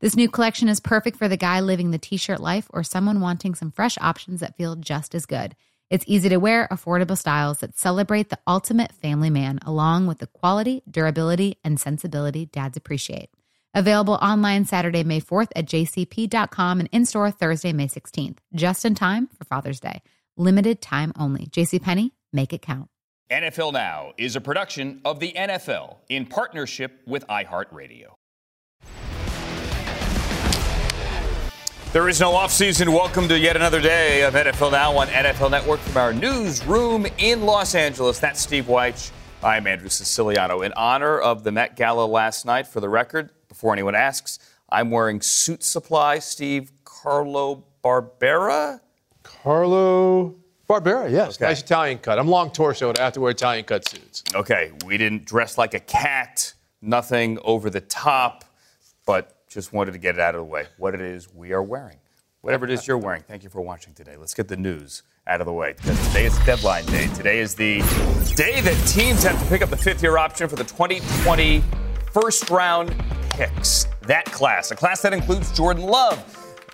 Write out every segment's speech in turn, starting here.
This new collection is perfect for the guy living the t shirt life or someone wanting some fresh options that feel just as good. It's easy to wear, affordable styles that celebrate the ultimate family man, along with the quality, durability, and sensibility dads appreciate. Available online Saturday, May 4th at jcp.com and in store Thursday, May 16th, just in time for Father's Day. Limited time only. JCPenney, make it count. NFL Now is a production of the NFL in partnership with iHeartRadio. There is no offseason. Welcome to yet another day of NFL Now on NFL Network from our newsroom in Los Angeles. That's Steve Wyche. I'm Andrew Siciliano. In honor of the Met Gala last night, for the record, before anyone asks, I'm wearing Suitsupply Steve Carlo Barbera. Carlo Barbera, yes. Okay. Nice Italian cut. I'm long torso. I have to wear Italian cut suits. Okay, we didn't dress like a cat, nothing over the top, but just wanted to get it out of the way. What it is we are wearing. Whatever it is you're wearing. Thank you for watching today. Let's get the news out of the way because today is deadline day. Today is the day that teams have to pick up the fifth year option for the 2020 first round picks. That class, a class that includes Jordan Love.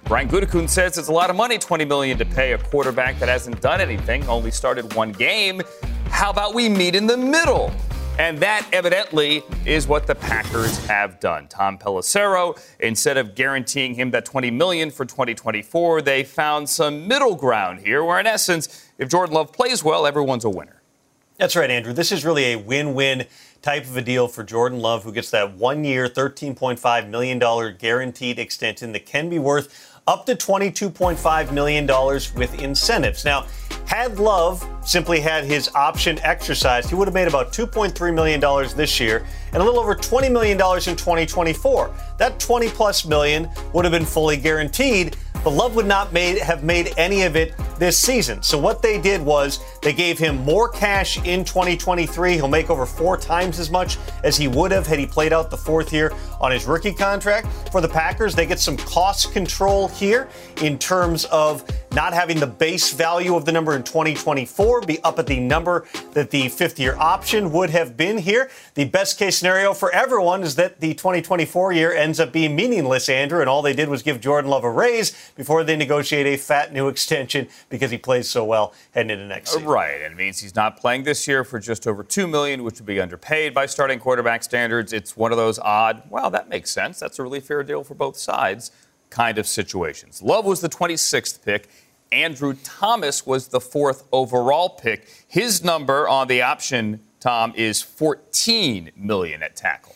Brian Gutekunst says it's a lot of money, 20 million to pay a quarterback that hasn't done anything, only started one game. How about we meet in the middle? And that evidently is what the Packers have done. Tom Pelissero, instead of guaranteeing him that 20 million for 2024, they found some middle ground here where in essence, if Jordan Love plays well, everyone's a winner. That's right, Andrew. This is really a win win type of a deal for Jordan Love, who gets that one year, $13.5 million guaranteed extension that can be worth up to $22.5 million with incentives. Now, had Love simply had his option exercised, he would have made about $2.3 million this year and a little over $20 million in 2024. That 20 plus million would have been fully guaranteed, but Love would not made, have made any of it this season. So what they did was they gave him more cash in 2023. He'll make over four times as much as he would have had he played out the fourth year on his rookie contract. For the Packers, they get some cost control here in terms of not having the base value of the number in 2024 be up at the number that the fifth year option would have been here. The best case scenario for everyone is that the 2024 year ends up being meaningless, Andrew, and all they did was give Jordan Love a raise before they negotiate a fat new extension because he plays so well heading into next season. Right, and it means he's not playing this year for just over two million, which would be underpaid by starting quarterback standards. It's one of those odd, well, that makes sense. That's a really fair deal for both sides kind of situations. Love was the 26th pick. Andrew Thomas was the fourth overall pick. His number on the option, Tom, is 14 million at tackle.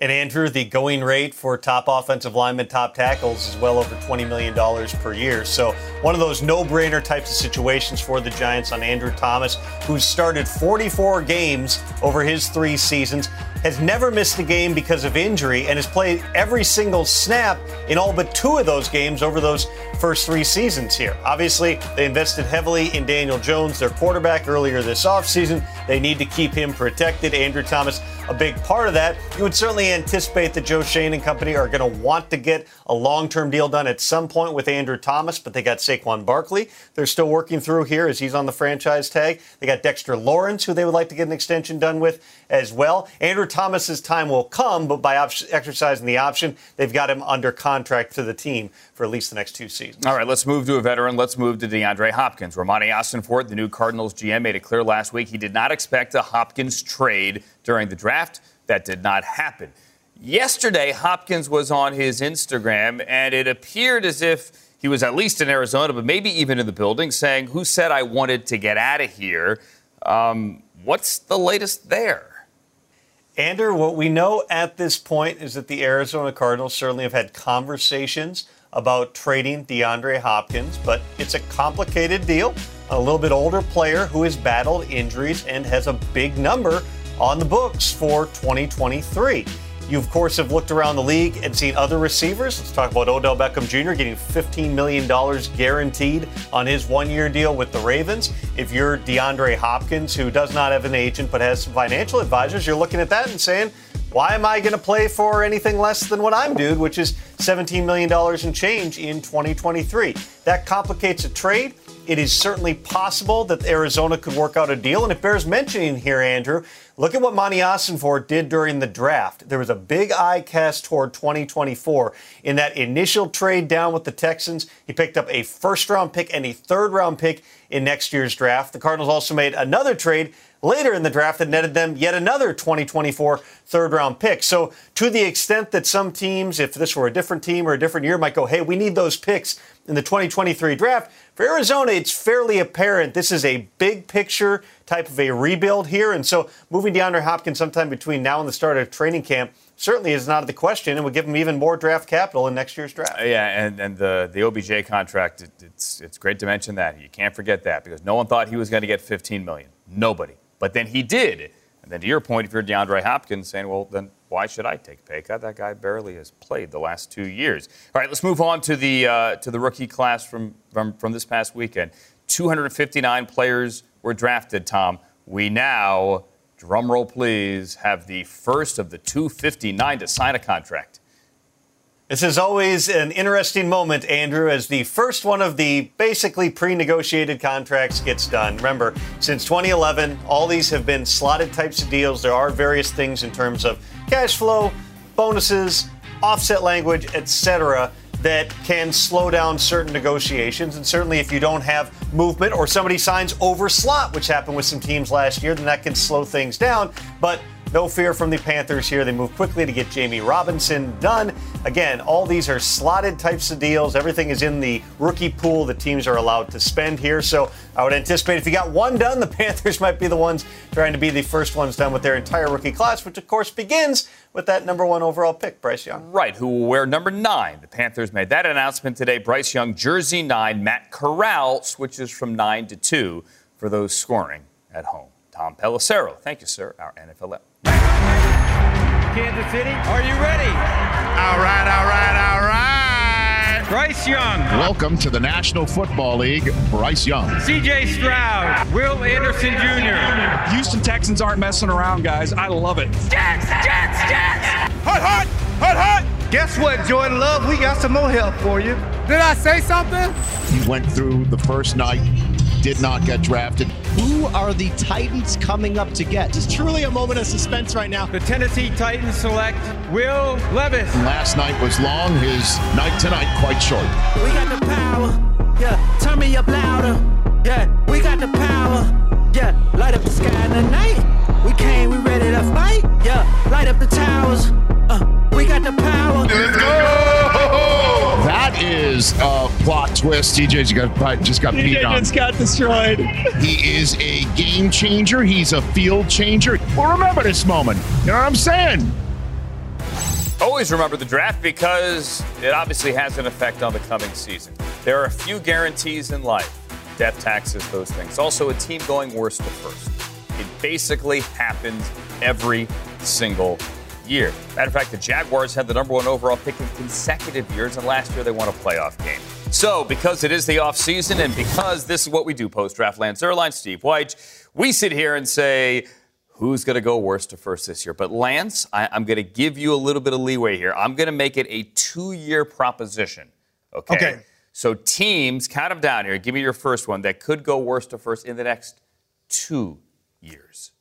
And Andrew, the going rate for top offensive linemen, top tackles is well over $20 million per year. So, one of those no brainer types of situations for the Giants on Andrew Thomas, who's started 44 games over his three seasons. has never missed a game because of injury and has played every single snap in all but two of those games over those first three seasons here. Obviously, they invested heavily in Daniel Jones, their quarterback, earlier this offseason. They need to keep him protected. Andrew Thomas, a big part of that. You would certainly anticipate that Joe Schoen and company are going to want to get a long term deal done at some point with Andrew Thomas, but they got Saquon Barkley. They're still working through here as he's on the franchise tag. They got Dexter Lawrence, who they would like to get an extension done with as well. Andrew Thomas's time will come, but by op- exercising the option, they've got him under contract to the team for at least the next two seasons. All right, let's move to a veteran. Let's move to DeAndre Hopkins. Romani Ossenfort, the new Cardinals GM, made it clear last week he did not expect a Hopkins trade during the draft. That did not happen. Yesterday, Hopkins was on his Instagram, and it appeared as if he was at least in Arizona, but maybe even in the building, saying, Who said I wanted to get out of here? Um, what's the latest there? Andrew, what we know at this point is that the Arizona Cardinals certainly have had conversations about trading DeAndre Hopkins, but it's a complicated deal. A little bit older player who has battled injuries and has a big number on the books for 2023. You, of course, have looked around the league and seen other receivers. Let's talk about Odell Beckham Jr. getting $15 million guaranteed on his one year deal with the Ravens. If you're DeAndre Hopkins, who does not have an agent but has some financial advisors, you're looking at that and saying, why am I going to play for anything less than what I'm due, which is $17 million in change in 2023? That complicates a trade. It is certainly possible that Arizona could work out a deal. And it bears mentioning here, Andrew, look at what Monti Ossenfort did during the draft. There was a big eye cast toward 2024. In that initial trade down with the Texans, he picked up a first round pick and a third round pick in next year's draft. The Cardinals also made another trade later in the draft that netted them yet another 2024 third round pick. So, to the extent that some teams, if this were a different team or a different year, might go, hey, we need those picks in the 2023 draft, for Arizona, it's fairly apparent this is a big picture type of a rebuild here. And so, moving DeAndre Hopkins sometime between now and the start of training camp certainly is not the question and would give him even more draft capital in next year's draft. Yeah, and, and the, the OBJ contract, it, it's, it's great to mention that. You can't forget that because no one thought he was going to get 15 million. Nobody. But then he did. And then to your point, if you're DeAndre Hopkins saying, well, then why should I take pay cut? That guy barely has played the last two years. All right, let's move on to the, uh, to the rookie class from, from, from this past weekend. 259 players were drafted, Tom. We now, drumroll please, have the first of the 259 to sign a contract. This is always an interesting moment, Andrew, as the first one of the basically pre negotiated contracts gets done. Remember, since 2011, all these have been slotted types of deals. There are various things in terms of cash flow, bonuses, offset language, etc., that can slow down certain negotiations. And certainly, if you don't have movement or somebody signs over slot, which happened with some teams last year, then that can slow things down. But no fear from the Panthers here. They move quickly to get Jammie Robinson done. Again, all these are slotted types of deals. Everything is in the rookie pool the teams are allowed to spend here. So I would anticipate if you got one done, the Panthers might be the ones trying to be the first ones done with their entire rookie class, which of course begins with that number one overall pick, Bryce Young. Right, who will wear number nine. The Panthers made that announcement today. Bryce Young, jersey nine. Matt Corral switches from nine to two for those scoring at home. Tom Pelissero, thank you, sir, our NFL Kansas City, are you ready? All right, all right, all right. Bryce Young, Welcome to the National Football League, Bryce Young. CJ Stroud, Will Anderson Jr. Houston Texans aren't messing around, guys. I love it. Jets, Jets, Jets! Hut, hut, hut, hut. Guess what, Jordan Love? We got some more help for you. Did I say something? He went through the first night, did not get drafted. Who are the Titans coming up to get? It's truly a moment of suspense right now. The Tennessee Titans select Will Levis. Last night was long, his night tonight quite short. We got the power, yeah. Turn me up louder, yeah. We got the power, yeah. Light up the sky in the night. We came, we ready to fight, yeah. Light up the towers, uh. We got the power. Let's go! That is a plot twist. TJ's got just got beat on. just got destroyed. He is a game changer. He's a field changer. Well, remember this moment. You know what I'm saying? Always remember the draft because it obviously has an effect on the coming season. There are a few guarantees in life death, taxes, those things. Also, a team going worst to first. It basically happens every single year. Matter of fact, the Jaguars had the number one overall pick in consecutive years, and last year they won a playoff game. So, because it is the offseason and because this is what we do post draft, Lance Zierlein, Steve White, we sit here and say, who's going to go worst to first this year? But, Lance, I, am going to give you a little bit of leeway here. I'm going to make it a two year proposition. Okay. Okay. So, teams, count them down here. Give me your first one that could go worst to first in the next two years.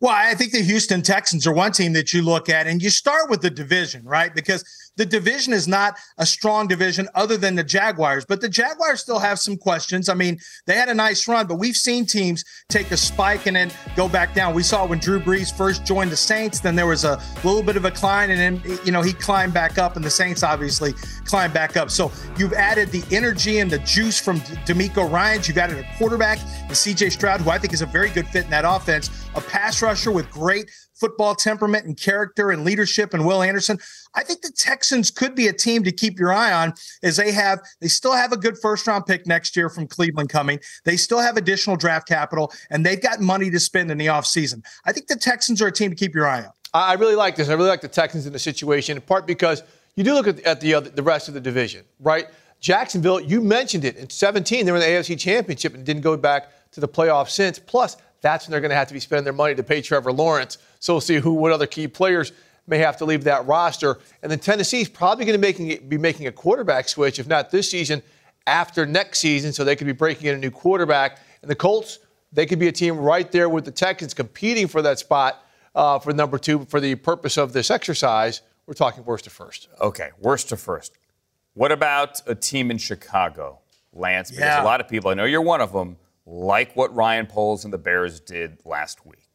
Well, I think the Houston Texans are one team that you look at, and you start with the division, right? Because the division is not a strong division other than the Jaguars, but the Jaguars still have some questions. I mean, they had a nice run, but we've seen teams take a spike and then go back down. We saw when Drew Brees first joined the Saints, then there was a little bit of a climb, and then, you know, he climbed back up, and the Saints obviously climbed back up. So you've added the energy and the juice from DeMeco Ryans. You've added a quarterback, and CJ Stroud, who I think is a very good fit in that offense, a pass rusher with great football temperament and character and leadership and Will Anderson. I think the Texans could be a team to keep your eye on as they have they still have a good first round pick next year from Cleveland coming. They still have additional draft capital and they've got money to spend in the offseason. I think the Texans are a team to keep your eye on. I really like this. I really like the Texans in the situation, in part because you do look at, at the other, the rest of the division, right? Jacksonville, you mentioned it in 17, they were in the AFC Championship and didn't go back to the playoffs since. Plus, that's when they're going to have to be spending their money to pay Trevor Lawrence. So we'll see who, what other key players may have to leave that roster. And then Tennessee's probably going to making, be making a quarterback switch, if not this season, after next season. So they could be breaking in a new quarterback. And the Colts, they could be a team right there with the Texans competing for that spot uh, for number two for the purpose of this exercise. We're talking worst to first. Okay, worst to first. What about a team in Chicago, Lance? Because Yeah. a lot of people, I know you're one of them, like what Ryan Poles and the Bears did last week.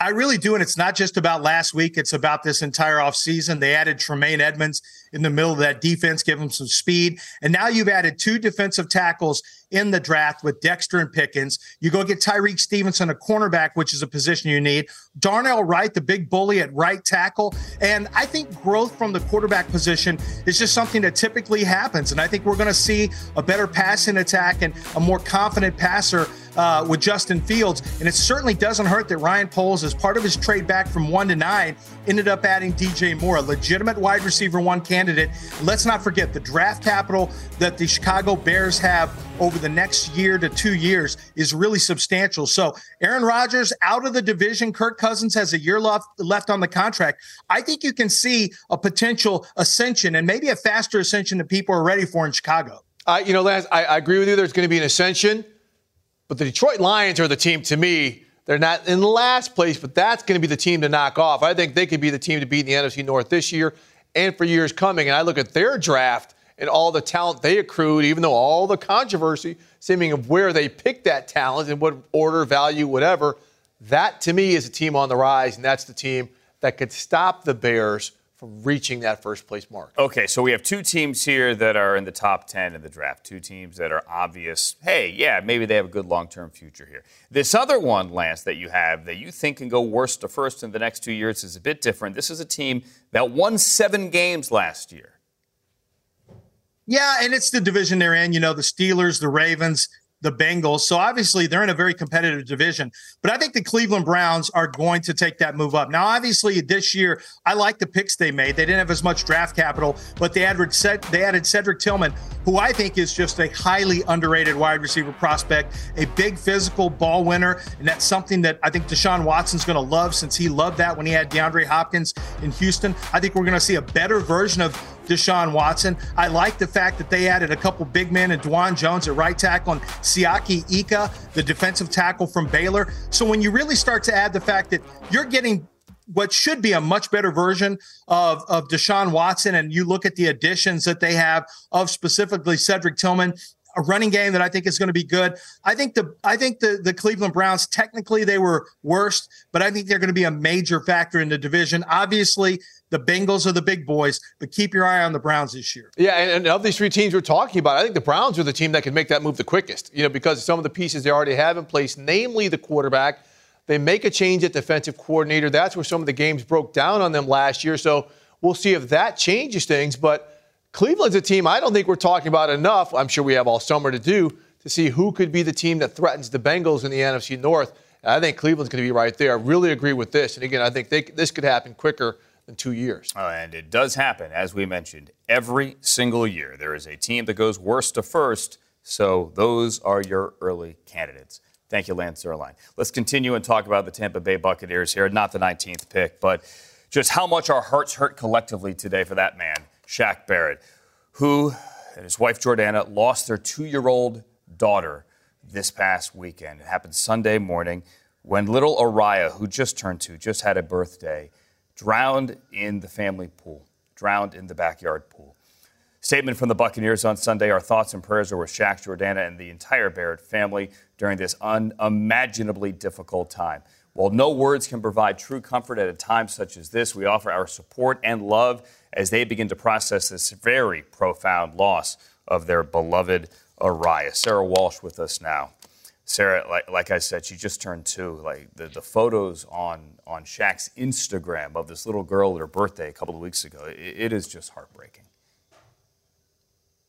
I really do. And it's not just about last week, it's about this entire offseason. They added Tremaine Edmunds in the middle of that defense, give him some speed. And now you've added two defensive tackles in the draft with Dexter and Pickens. You go get Tyrique Stevenson, a cornerback, which is a position you need. Darnell Wright, the big bully at right tackle. And I think growth from the quarterback position is just something that typically happens. And I think we're going to see a better passing attack and a more confident passer uh, with Justin Fields. And it certainly doesn't hurt that Ryan Poles, as part of his trade back from one to nine, ended up adding DJ Moore, a legitimate wide receiver one candidate. Let's not forget the draft capital that the Chicago Bears have over the next year to two years is really substantial. So Aaron Rodgers out of the division. Kirk Cousins has a year left left on the contract. I think you can see a potential ascension and maybe a faster ascension that people are ready for in Chicago. Uh, you know, Lance, I, I agree with you. There's going to be an ascension, but the Detroit Lions are the team to me. They're not in last place, but that's going to be the team to knock off. I think they could be the team to beat in the NFC North this year and for years coming. And I look at their draft and all the talent they accrued, even though all the controversy seeming of where they picked that talent and what order, value, whatever. That to me is a team on the rise, and that's the team that could stop the Bears from reaching that first place mark. Okay, so we have two teams here that are in the top 10 in the draft. Two teams that are obvious. Hey, yeah, maybe they have a good long term future here. This other one, Lance, that you have that you think can go worst to first in the next two years is a bit different. This is a team that won seven games last year. Yeah, and it's the division they're in. You know, the Steelers, the Ravens, the Bengals. So obviously they're in a very competitive division. But I think the Cleveland Browns are going to take that move up. Now, obviously this year, I like the picks they made. They didn't have as much draft capital, but they added they added Cedric Tillman, who I think is just a highly underrated wide receiver prospect, a big physical ball winner, and that's something that I think Deshaun Watson's going to love since he loved that when he had DeAndre Hopkins in Houston. I think we're going to see a better version of Deshaun Watson. I like the fact that they added a couple big men and Dawand Jones at right tackle and Siaki Ika, the defensive tackle from Baylor. So when you really start to add the fact that you're getting what should be a much better version of, of Deshaun Watson, and you look at the additions that they have of specifically Cedric Tillman, a running game that I think is going to be good. I think the I think the the Cleveland Browns technically they were worst, but I think they're going to be a major factor in the division. Obviously, the Bengals are the big boys, but keep your eye on the Browns this year. Yeah, and, and of these three teams we're talking about, I think the Browns are the team that can make that move the quickest. You know, because some of the pieces they already have in place, namely the quarterback. They make a change at defensive coordinator. That's where some of the games broke down on them last year. So we'll see if that changes things. But Cleveland's a team I don't think we're talking about enough. I'm sure we have all summer to do to see who could be the team that threatens the Bengals in the NFC North And I think Cleveland's going to be right there. I really agree with this. And again, I think they, this could happen quicker than two years. Oh, and it does happen, as we mentioned, every single year. There is a team that goes worst to first, so those are your early candidates. Thank you, Lance Zierlein. Let's continue and talk about the Tampa Bay Buccaneers here. Not the 19th pick, but just how much our hearts hurt collectively today for that man, Shaq Barrett, who and his wife Jordana lost their two year old daughter this past weekend. It happened Sunday morning when little Arayah, who just turned two, just had a birthday, drowned in the family pool, drowned in the backyard pool. Statement from the Buccaneers on Sunday. Our thoughts and prayers are with Shaq, Jordana, and the entire Barrett family during this unimaginably difficult time. While no words can provide true comfort at a time such as this, we offer our support and love as they begin to process this very profound loss of their beloved Arayah. Sarah Walsh with us now. Sarah, like, like I said, she just turned two. Like the, the photos on on Shaq's Instagram of this little girl at her birthday a couple of weeks ago, it, it is just heartbreaking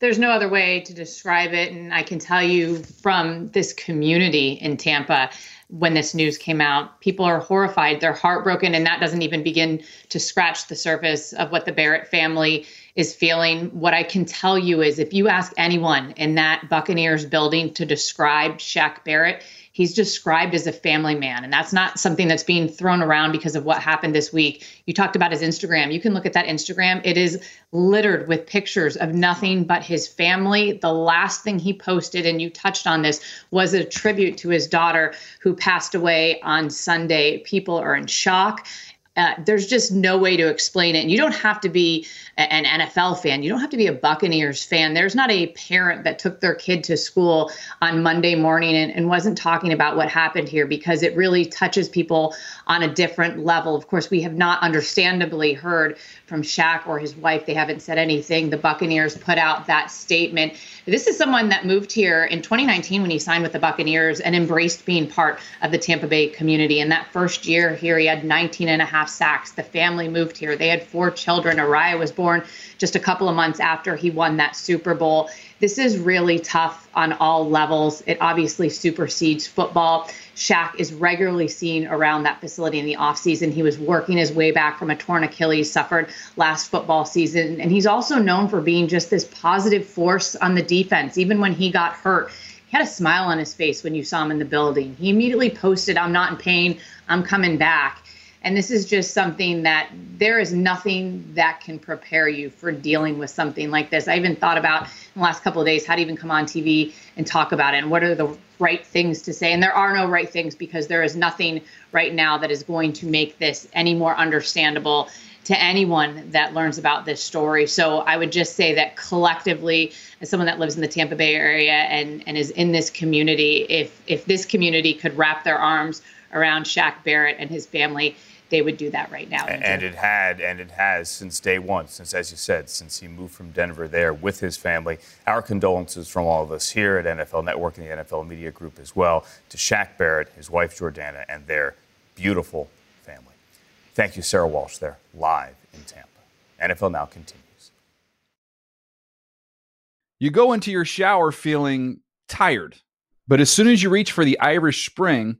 there's no other way to describe it. And I can tell you from this community in Tampa, when this news came out, people are horrified. They're heartbroken. And that doesn't even begin to scratch the surface of what the Barrett family is feeling. What I can tell you is if you ask anyone in that Buccaneers building to describe Shaq Barrett, he's described as a family man. And that's not something that's being thrown around because of what happened this week. You talked about his Instagram. You can look at that Instagram. It is littered with pictures of nothing but his family. The last thing he posted, and you touched on this, was a tribute to his daughter who passed away on Sunday. People are in shock. Uh, there's just no way to explain it. And you don't have to be an NFL fan. You don't have to be a Buccaneers fan. There's not a parent that took their kid to school on Monday morning and, and wasn't talking about what happened here because it really touches people on a different level. Of course, we have not understandably heard from Shaq or his wife. They haven't said anything. The Buccaneers put out that statement. This is someone that moved here in 2019 when he signed with the Buccaneers and embraced being part of the Tampa Bay community. In that first year here, he had 19 and a half sacks. The family moved here. They had four children. Araya was born just a couple of months after he won that Super Bowl. This is really tough on all levels. It obviously supersedes football. Shaq is regularly seen around that facility in the offseason. He was working his way back from a torn Achilles suffered last football season. And he's also known for being just this positive force on the defense. Even when he got hurt, he had a smile on his face when you saw him in the building. He immediately posted, I'm not in pain, I'm coming back. And this is just something that there is nothing that can prepare you for dealing with something like this. I even thought about in the last couple of days how to even come on TV and talk about it and what are the right things to say. And there are no right things because there is nothing right now that is going to make this any more understandable to anyone that learns about this story. So I would just say that collectively, as someone that lives in the Tampa Bay area and, and is in this community, if if this community could wrap their arms around Shaq Barrett and his family, they would do that right now. And it had, and it has since day one, since, as you said, since he moved from Denver there with his family. Our condolences from all of us here at NFL Network and the NFL Media Group as well to Shaq Barrett, his wife Jordana, and their beautiful family. Thank you, Sarah Walsh, there, live in Tampa. NFL Now continues. You go into your shower feeling tired, but as soon as you reach for the Irish Spring,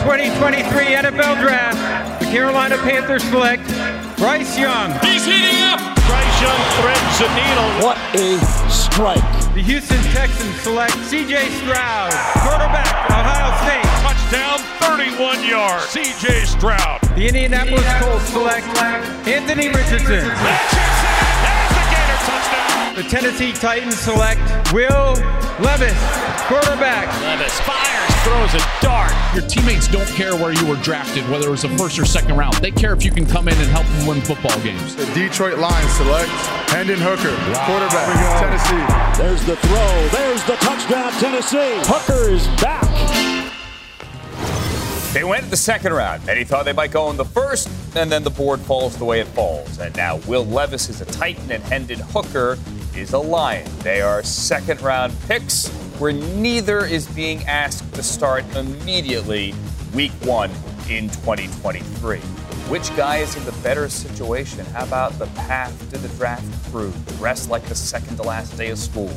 2023 NFL Draft, the Carolina Panthers select Bryce Young. He's heating up. Bryce Young threads the needle. What a strike. The Houston Texans select C.J. Stroud, quarterback, Ohio State. Touchdown, 31 yards. C.J. Stroud. The Indianapolis Colts select Anthony Richardson. Richardson. The Tennessee Titans select Will Levis, quarterback. Levis fires, throws a dart. Your teammates don't care where you were drafted, whether it was the first or second round. They care if you can come in and help them win football games. The Detroit Lions select Hendon Hooker, quarterback, Tennessee. There's the throw. There's the touchdown, Tennessee. Hooker is back. They went in the second round. Many thought they might go in the first, and then the board falls the way it falls. And now Will Levis is a Titan and Hendon Hooker is a Lion. They are second round picks where neither is being asked to start immediately week one in 2023. Which guy is in the better situation? How about the path to the draft crew? Dressed like the second to last day of school.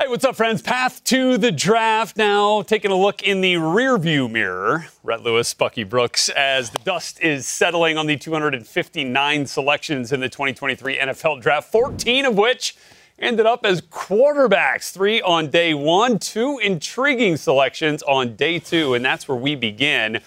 Hey, what's up, friends? Path to the draft now. Taking a look in the rearview mirror. Rhett Lewis, Bucky Brooks, as the dust is settling on the 259 selections in the 2023 NFL draft, 14 of which ended up as quarterbacks. Three on day one, two intriguing selections on day two, and that's where we begin.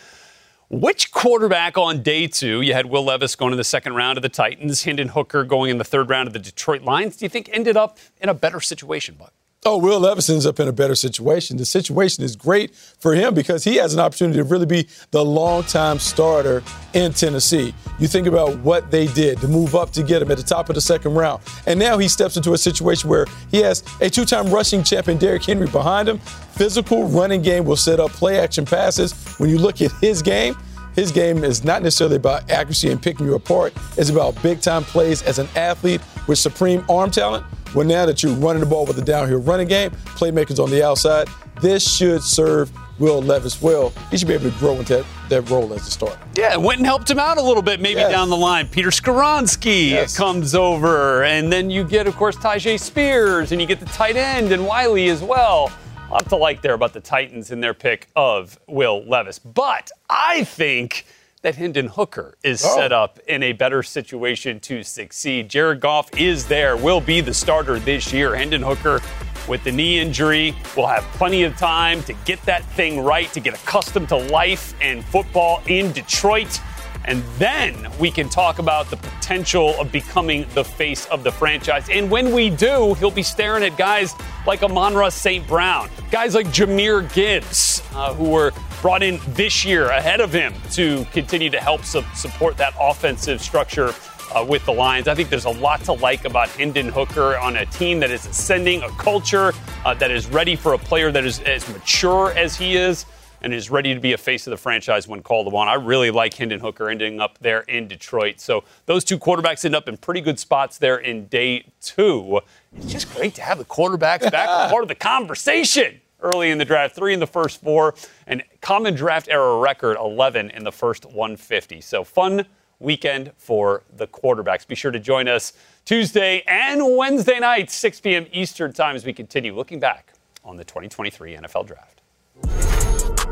Which quarterback on day two, you had Will Levis going in the second round of the Titans, Hendon Hooker going in the third round of the Detroit Lions, do you think ended up in a better situation, Buck? Oh, Will Levis ends up in a better situation. The situation is great for him because he has an opportunity to really be the longtime starter in Tennessee. You think about what they did to move up to get him at the top of the second round. And now he steps into a situation where he has a two time rushing champion, Derrick Henry, behind him. Physical running game will set up play action passes. When you look at his game, his game is not necessarily about accuracy and picking you apart. It's about big time plays as an athlete with supreme arm talent. Well, now that you're running the ball with a downhill running game, playmakers on the outside, this should serve Will Levis well. He should be able to grow into that, that role as a starter. Yeah, it went and helped him out a little bit, maybe Yes. down the line. Peter Skoronski Yes. comes over, and then you get, of course, Tyjae Spears, and you get the tight end and Whyle as well. Lot to like there about the Titans in their pick of Will Levis. But I think that Hendon Hooker is Oh. set up in a better situation to succeed. Jared Goff is there, will be the starter this year. Hendon Hooker with the knee injury will have plenty of time to get that thing right, to get accustomed to life and football in Detroit. And then we can talk about the potential of becoming the face of the franchise. And when we do, he'll be staring at guys like Amon-Ra St. Brown, guys like Jahmyr Gibbs, uh, who were brought in this year ahead of him to continue to help su- support that offensive structure uh, with the Lions. I think there's a lot to like about Hendon Hooker on a team that is ascending, a culture uh, that is ready for a player that is as mature as he is and is ready to be a face of the franchise when called upon. I really like Hendon Hooker ending up there in Detroit. So those two quarterbacks end up in pretty good spots there in day two. It's just great to have the quarterbacks back part of the conversation early in the draft. Three in the first four, and common draft era record 11 in the first 150. So fun weekend for the quarterbacks. Be sure to join us Tuesday and Wednesday nights, 6 p.m. Eastern Time, as we continue looking back on the 2023 NFL Draft.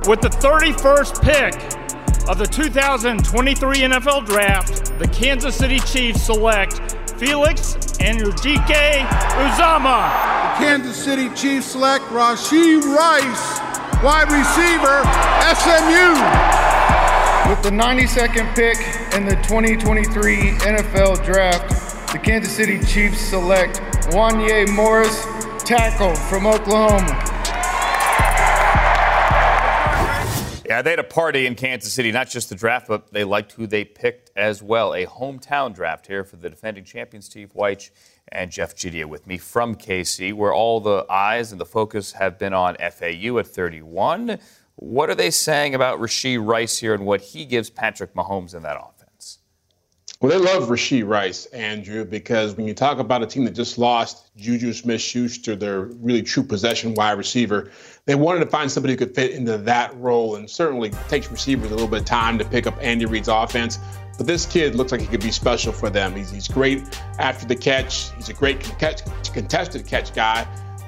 With the 31st pick of the 2023 NFL Draft, the Kansas City Chiefs select Felix Anudike-Uzomah, the Kansas City Chiefs select Rashee Rice, wide receiver, SMU. With the 92nd pick in the 2023 NFL Draft, the Kansas City Chiefs select Wanya Morris, tackle from Oklahoma. Yeah, they had a party in Kansas City, not just the draft, but they liked who they picked as well. A hometown draft here for the defending champion, Steve Wyche and Jeff Chadiha with me from KC, where all the eyes and the focus have been on FAU at 31. What are they saying about Rashee Rice here and what he gives Patrick Mahomes in that offense? Well, they love Rashee Rice, Andrew, because when you talk about a team that just lost Juju Smith Schuster, their really true possession wide receiver, they wanted to find somebody who could fit into that role and certainly takes receivers a little bit of time to pick up Andy Reid's offense. But this kid looks like he could be special for them. He's, he's great after the catch. He's a great contested catch guy.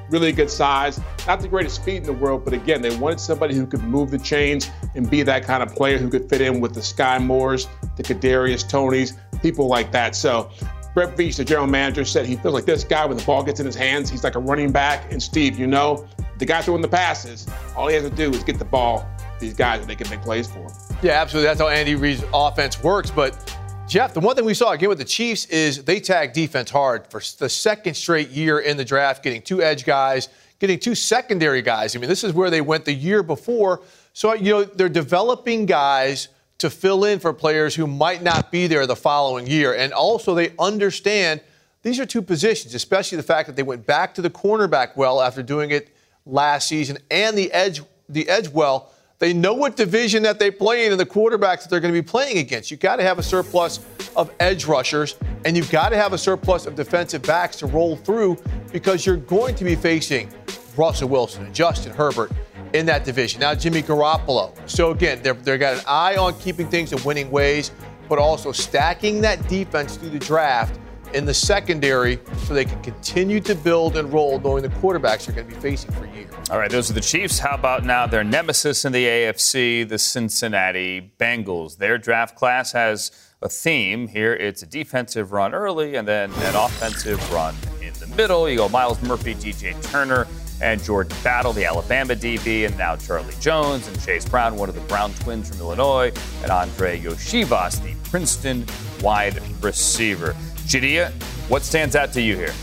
Really good size. Not the greatest speed in the world, but again, they wanted somebody who could move the chains and be that kind of player who could fit in with the Skyy Moores, the Kadarius Tonys, people like that. So Brett Veach, the general manager, said he feels like this guy when the ball gets in his hands, he's like a running back. And Steve, you know, the guy throwing the passes, all he has to do is get the ball these guys and they can make plays for him. Yeah, absolutely. That's how Andy Reid's offense works. But Jeff, the one thing we saw again with the Chiefs is they tag defense hard for the second straight year in the draft, getting two edge guys, getting two secondary guys. I mean, this is where they went the year before. So, uh, you know, they're developing guys to fill in for players who might not be there the following year. And also, they understand these are two positions, especially the fact that they went back to the cornerback well after doing it last season and the edge the edge well. They know what division that they play in and the quarterbacks that they're going to be playing against. You've got to have a surplus of edge rushers and you've got to have a surplus of defensive backs to roll through because you're going to be facing Russell Wilson and Justin Herbert in that division. Now, Jimmy Garoppolo. So, again, they've they got an eye on keeping things in winning ways, but also stacking that defense through the draft in the secondary so they can continue to build and roll knowing the quarterbacks are going to be facing for years. All right, those are the Chiefs. How about now their nemesis in the AFC, the Cincinnati Bengals? Their draft class has a theme here. It's a defensive run early and then an offensive run in the middle. You go Myles Murphy, DJ Turner, and Jordan Battle, the Alabama DB, and now Charlie Jones and Chase Brown, one of the Brown twins from Illinois, and Andre Iosivas, the Princeton wide receiver. Chadiha, what stands out to you here?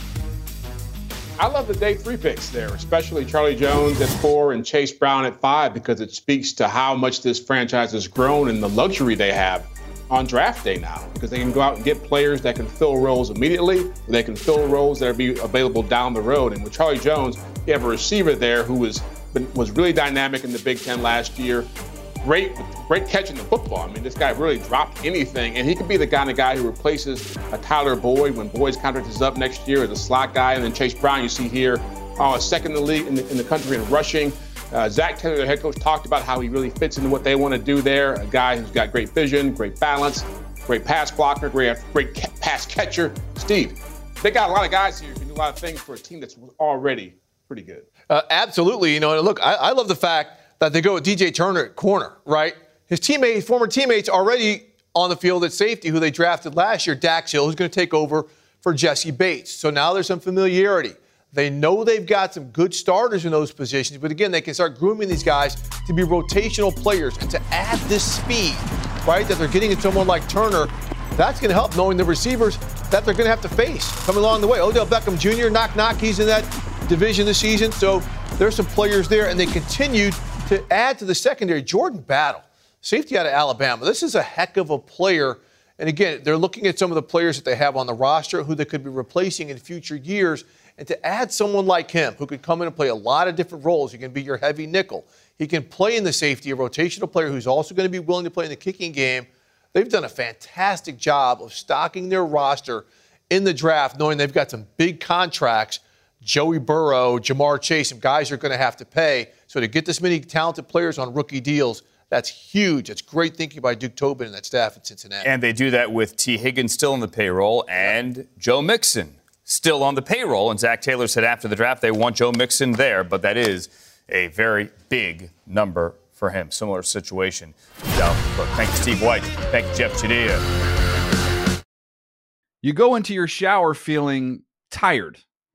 I love the day three picks there, especially Charlie Jones at four and Chase Brown at five, because it speaks to how much this franchise has grown and the luxury they have on draft day now, because they can go out and get players that can fill roles immediately. They can fill roles that will be available down the road. And with Charlie Jones, you have a receiver there who was was really dynamic in the Big Ten last year great, great catching the football. I mean, this guy really dropped anything, and he could be the kind of guy who replaces a Tyler Boyd when Boyd's contract is up next year as a slot guy. And then Chase Brown, you see here, uh, second in the league in the, in the country in rushing. Uh, Zac Taylor, the head coach, talked about how he really fits into what they want to do there. A guy who's got great vision, great balance, great pass blocker, great, great ca- pass catcher. Steve, they got a lot of guys here who can do a lot of things for a team that's already pretty good. Uh, absolutely. You know, and look, I, I love the fact that they go with DJ Turner at corner, right? His teammate, former teammates already on the field at safety, who they drafted last year, Dax Hill, who's going to take over for Jessie Bates. So now there's some familiarity. They know they've got some good starters in those positions, but again, they can start grooming these guys to be rotational players and to add this speed, right, that they're getting in someone like Turner. That's going to help knowing the receivers that they're going to have to face coming along the way. Odell Beckham Jr., knock, knock, he's in that division this season. So there's some players there, and they continued to add to the secondary, Jordan Battle, safety out of Alabama. This is a heck of a player. And again, they're looking at some of the players that they have on the roster who they could be replacing in future years. And to add someone like him who could come in and play a lot of different roles, he can be your heavy nickel. He can play in the safety, a rotational player who's also going to be willing to play in the kicking game. They've done a fantastic job of stocking their roster in the draft, knowing they've got some big contracts Joey Burrow, Ja'Marr Chase, some guys are going to have to pay. So to get this many talented players on rookie deals, that's huge. That's great thinking by Duke Tobin and that staff at Cincinnati. And they do that with Tee Higgins still on the payroll and Joe Mixon still on the payroll. And Zac Taylor said after the draft they want Joe Mixon there, but that is a very big number for him. Similar situation. Thank you, Steve White. Thank you, Jeff Chadiha. You go into your shower feeling tired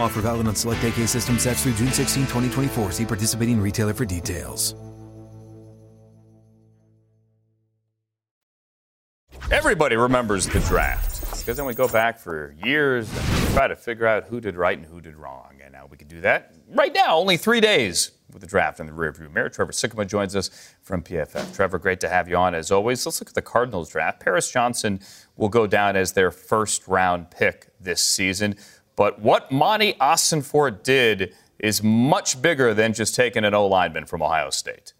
Offer valid on select AK system sets through June 16, 2024. See participating retailer for details. Everybody remembers the draft because then we go back for years and try to figure out who did right and who did wrong. And now we can do that right now, only three days with the draft in the rearview mirror. Trevor Sikkema joins us from PFF. Trevor, great to have you on as always. Let's look at the Cardinals draft. Paris Johnson will go down as their first round pick this season. But what Monti Ossenfort did is much bigger than just taking an O lineman from Ohio State.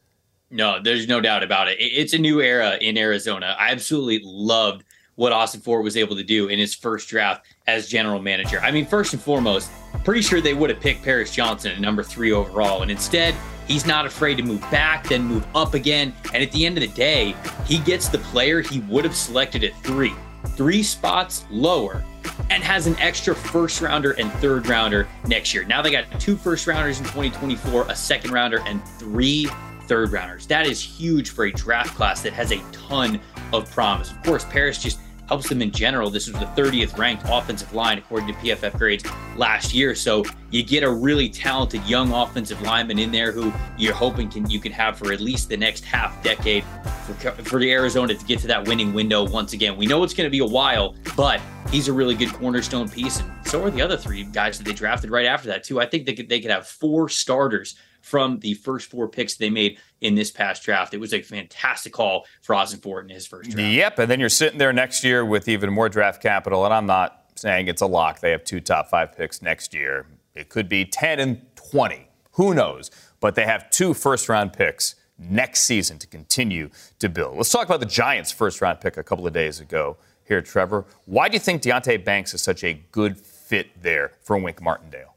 No, there's no doubt about. It- It's a new era in Arizona. I absolutely loved what Ossenfort was able to do in his first draft as general manager. I mean, first and foremost, pretty sure they would have picked Paris Johnson at number three overall. And instead, he's not afraid to move back, then move up again. And at the end of the day, he gets the player he would have selected at three, three spots lower, and has an extra first rounder and third rounder next year. Now they got two first rounders in 2024, a second rounder, and three third rounders. That is huge for a draft class that has a ton of promise. Of course, Paris just helps them in general. This was the 30th ranked offensive line according to PFF grades last year. So you get a really talented young offensive lineman in there who you're hoping can you can have for at least the next half decade for, for the Arizona to get to that winning window once again. We know it's going to be a while, but he's a really good cornerstone piece, and so are the other three guys that they drafted right after that too. I think they could they could have four starters from the first four picks they made in this past draft. It was a fantastic call for Ossenfort in his first draft. Yep, and then you're sitting there next year with even more draft capital, and I'm not saying it's a lock. They have two top five picks next year. It could be 10 and 20. Who knows? But they have two first round picks next season to continue to build. Let's talk about the Giants' first round pick a couple of days ago here, Trevor. Why do you think Deonte Banks is such a good fit there for Wink Martindale?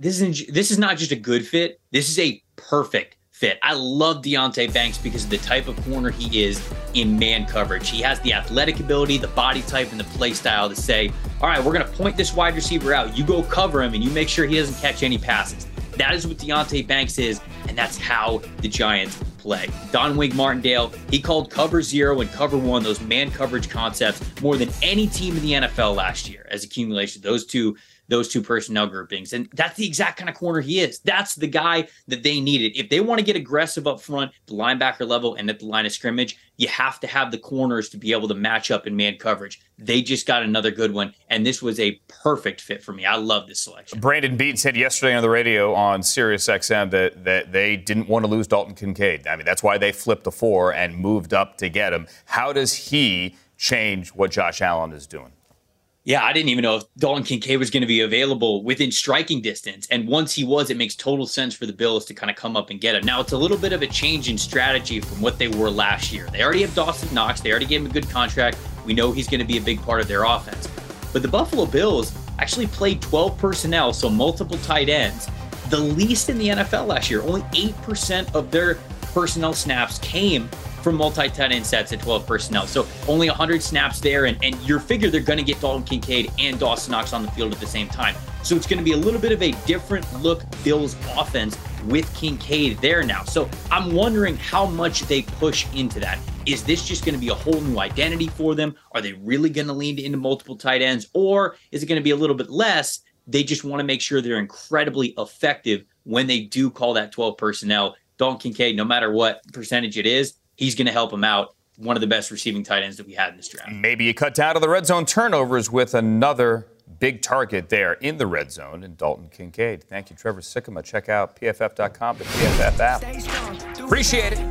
This isn't this is not just a good fit. This is a perfect fit. I love Deonte Banks because of the type of corner he is in man coverage. He has the athletic ability, the body type, and the play style to say, all right, we're going to point this wide receiver out. You go cover him and you make sure he doesn't catch any passes. That is what Deonte Banks is, and that's how the Giants play. Don Wink Martindale, he called cover zero and cover one, those man coverage concepts, more than any team in the NFL last year as accumulation. Those two those two personnel groupings. And that's the exact kind of corner he is. That's the guy that they needed. If they want to get aggressive up front, the linebacker level, and at the line of scrimmage, you have to have the corners to be able to match up in man coverage. They just got another good one. And this was a perfect fit for me. I love this selection. Brandon Beane said yesterday on the radio on Sirius XM that, that they didn't want to lose Dalton Kincaid. I mean, that's why they flipped the four and moved up to get him. How does he change what Josh Allen is doing? Yeah, I didn't even know if Dalton Kincaid was going to be available within striking distance. And once he was, it makes total sense for the Bills to kind of come up and get him. Now, it's a little bit of a change in strategy from what they were last year. They already have Dawson Knox, they already gave him a good contract. We know he's going to be a big part of their offense. But the Buffalo Bills actually played 12 personnel, so multiple tight ends, the least in the NFL last year. Only 8% of their personnel snaps came from multi-tight end sets at 12 personnel. So only 100 snaps there, and, and you're figure they're going to get Dalton Kincaid and Dawson Knox on the field at the same time. So it's going to be a little bit of a different look Bills offense with Kincaid there now. So I'm wondering how much they push into that. Is this just going to be a whole new identity for them? Are they really going to lean into multiple tight ends? Or is it going to be a little bit less? They just want to make sure they're incredibly effective when they do call that 12 personnel. Dalton Kincaid, no matter what percentage it is, he's going to help him out. One of the best receiving tight ends that we had in this draft. Maybe you cut down to the red zone turnovers with another big target there in the red zone in Dalton Kincaid. Thank you, Trevor Sikkema. Check out pff.com, the PFF app. Appreciate it.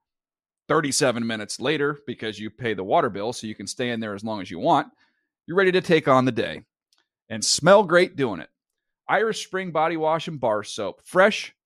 37 minutes later, because you pay the water bill so you can stay in there as long as you want, you're ready to take on the day and smell great doing it. Irish Spring Body Wash and Bar Soap. Fresh,